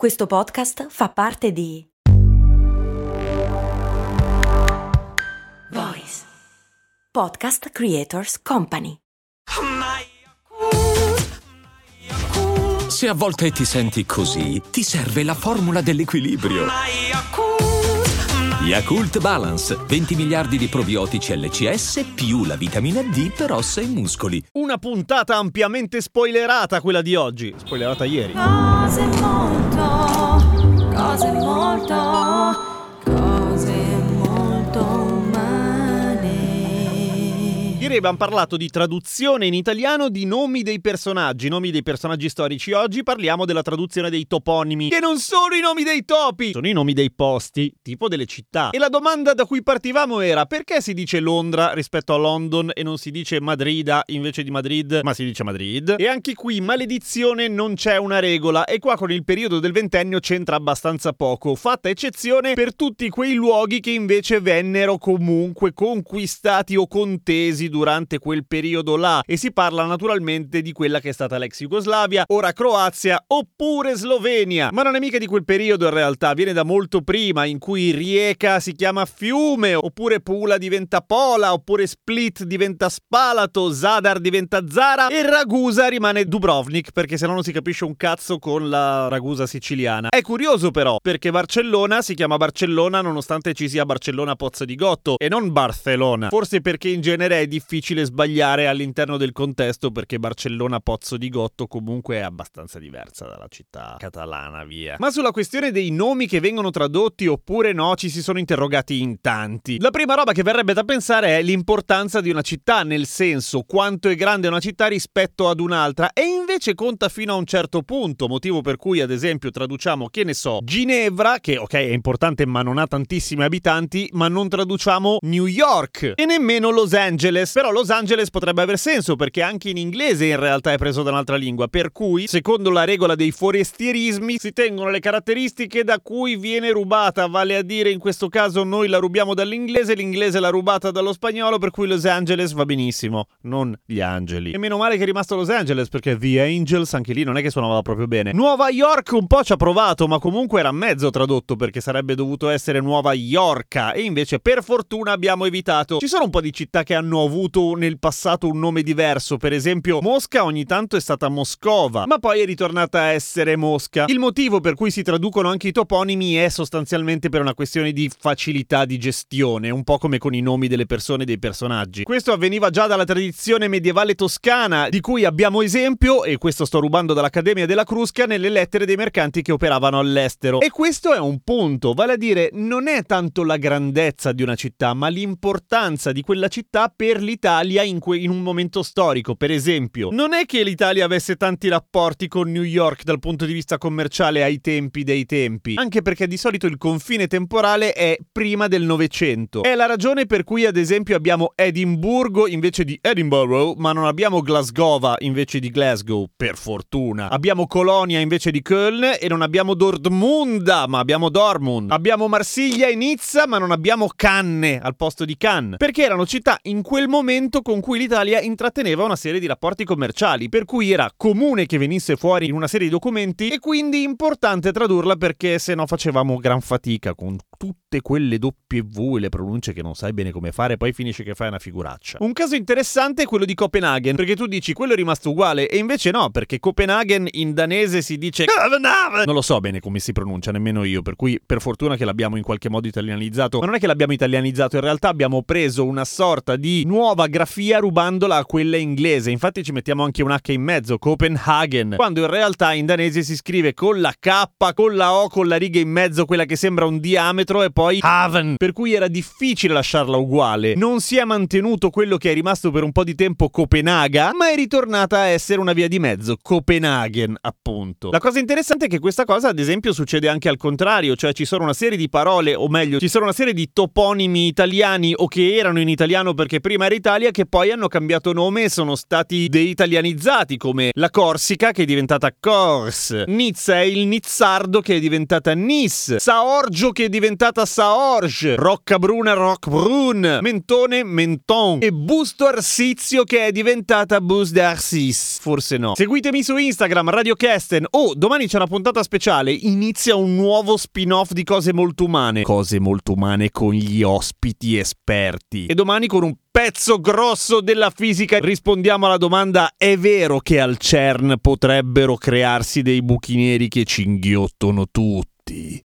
Questo podcast fa parte di Voice Podcast Creators Company. Se a volte ti senti così, ti serve la formula dell'equilibrio. Yakult Balance, 20 miliardi di probiotici LCS più la vitamina D per ossa e muscoli. Una puntata ampiamente spoilerata quella di oggi, spoilerata ieri. Ieri abbiamo parlato di traduzione in italiano di nomi dei personaggi, nomi dei personaggi storici. Oggi parliamo della traduzione dei toponimi, che non sono i nomi dei topi, sono i nomi dei posti, tipo delle città. E la domanda da cui partivamo era perché si dice Londra rispetto a London e non si dice Madrida invece di Madrid, ma si dice Madrid? E anche qui, maledizione, non c'è una regola e qua con il periodo del ventennio c'entra abbastanza poco, fatta eccezione per tutti quei luoghi che invece vennero comunque conquistati o contesi durante quel periodo là e si parla naturalmente di quella che è stata l'ex Jugoslavia, ora Croazia oppure Slovenia. Ma non è mica di quel periodo in realtà, viene da molto prima in cui Rijeka si chiama fiume, oppure Pula diventa Pola, oppure Split diventa Spalato, Zadar diventa Zara e Ragusa rimane Dubrovnik perché se no non si capisce un cazzo con la Ragusa siciliana. È curioso però perché Barcellona si chiama Barcellona nonostante ci sia Barcellona Pozzo di Gotto e non Barcellona. Forse perché in genere è difficile sbagliare all'interno del contesto perché Barcellona Pozzo di Gotto comunque è abbastanza diversa dalla città catalana, via. Ma sulla questione dei nomi che vengono tradotti oppure no, ci si sono interrogati in tanti. La prima roba che verrebbe da pensare è l'importanza di una città, nel senso quanto è grande una città rispetto ad un'altra e invece conta fino a un certo punto, motivo per cui ad esempio traduciamo, che ne so, Ginevra, che ok è importante ma non ha tantissimi abitanti, ma non traduciamo New York e nemmeno Los Angeles, però Los Angeles potrebbe aver senso perché anche in inglese in realtà è preso da un'altra lingua, per cui secondo la regola dei forestierismi si tengono le caratteristiche da cui viene rubata, vale a dire in questo caso noi la rubiamo dall'inglese, l'inglese l'ha rubata dallo spagnolo, per cui Los Angeles va benissimo, non gli angeli. E meno male che è rimasto Los Angeles perché The Angels anche lì non è che suonava proprio bene. Nuova York un po' ci ha provato, ma comunque era mezzo tradotto perché sarebbe dovuto essere Nuova Yorka e invece per fortuna abbiamo evitato. Ci sono un po' di città che hanno avuto nel passato un nome diverso, per esempio Mosca ogni tanto è stata Moscova, ma poi è ritornata a essere Mosca. Il motivo per cui si traducono anche i toponimi è sostanzialmente per una questione di facilità di gestione, un po' come con i nomi delle persone e dei personaggi. Questo avveniva già dalla tradizione medievale toscana, di cui abbiamo esempio, e questo sto rubando dall'Accademia della Crusca, nelle lettere dei mercanti che operavano all'estero. E questo è un punto, vale a dire non è tanto la grandezza di una città, ma l'importanza di quella città per l'Italia in, que- in un momento storico. Per esempio, non è che l'Italia avesse tanti rapporti con New York dal punto di vista commerciale ai tempi dei tempi, anche perché di solito il confine temporale è prima del Novecento. È la ragione per cui ad esempio abbiamo Edimburgo invece di Edinburgh, ma non abbiamo Glasgow invece di Glasgow, per fortuna. Abbiamo Colonia invece di Köln e non abbiamo Dortmunda, ma abbiamo Dortmund. Abbiamo Marsiglia e Nizza, ma non abbiamo Canne al posto di Cannes, perché erano città in quel momento con cui l'Italia intratteneva una serie di rapporti commerciali, per cui era comune che venisse fuori in una serie di documenti e quindi importante tradurla perché se no facevamo gran fatica con tutte quelle W e le pronunce che non sai bene come fare, poi finisce che fai una figuraccia. Un caso interessante è quello di Copenaghen, perché tu dici quello è rimasto uguale e invece no, perché Copenaghen in danese si dice non lo so bene come si pronuncia, nemmeno io, per cui per fortuna che l'abbiamo in qualche modo italianizzato, ma non è che l'abbiamo italianizzato, in realtà abbiamo preso una sorta di nuova grafia rubandola a quella inglese, infatti ci mettiamo anche un H in mezzo, Copenhagen, quando in realtà in danese si scrive con la K, con la O, con la riga in mezzo, quella che sembra un diametro e poi Haven, per cui era difficile lasciarla uguale. Non si è mantenuto quello che è rimasto per un po' di tempo Copenaghen, ma è ritornata a essere una via di mezzo, Copenaghen, appunto. La cosa interessante è che questa cosa, ad esempio, succede anche al contrario, cioè ci sono una serie di parole, o meglio, ci sono una serie di toponimi italiani o che erano in italiano perché prima era Italia, che poi hanno cambiato nome e sono stati deitalianizzati, come la Corsica che è diventata Kors, Nizza è il Nizzardo che è diventata Nis, Saorgio che è diventata diventata Saorge, Rocca Bruna Rock Brun, Mentone Menton e Busto Arsizio che è diventata Bus d'Arsis. Forse no. Seguitemi su Instagram, Radio Kesten. Oh, domani c'è una puntata speciale. Inizia un nuovo spin-off di cose molto umane. Cose molto umane con gli ospiti esperti. E domani con un pezzo grosso della fisica rispondiamo alla domanda è vero che al CERN potrebbero crearsi dei buchi neri che cinghiottono tutti?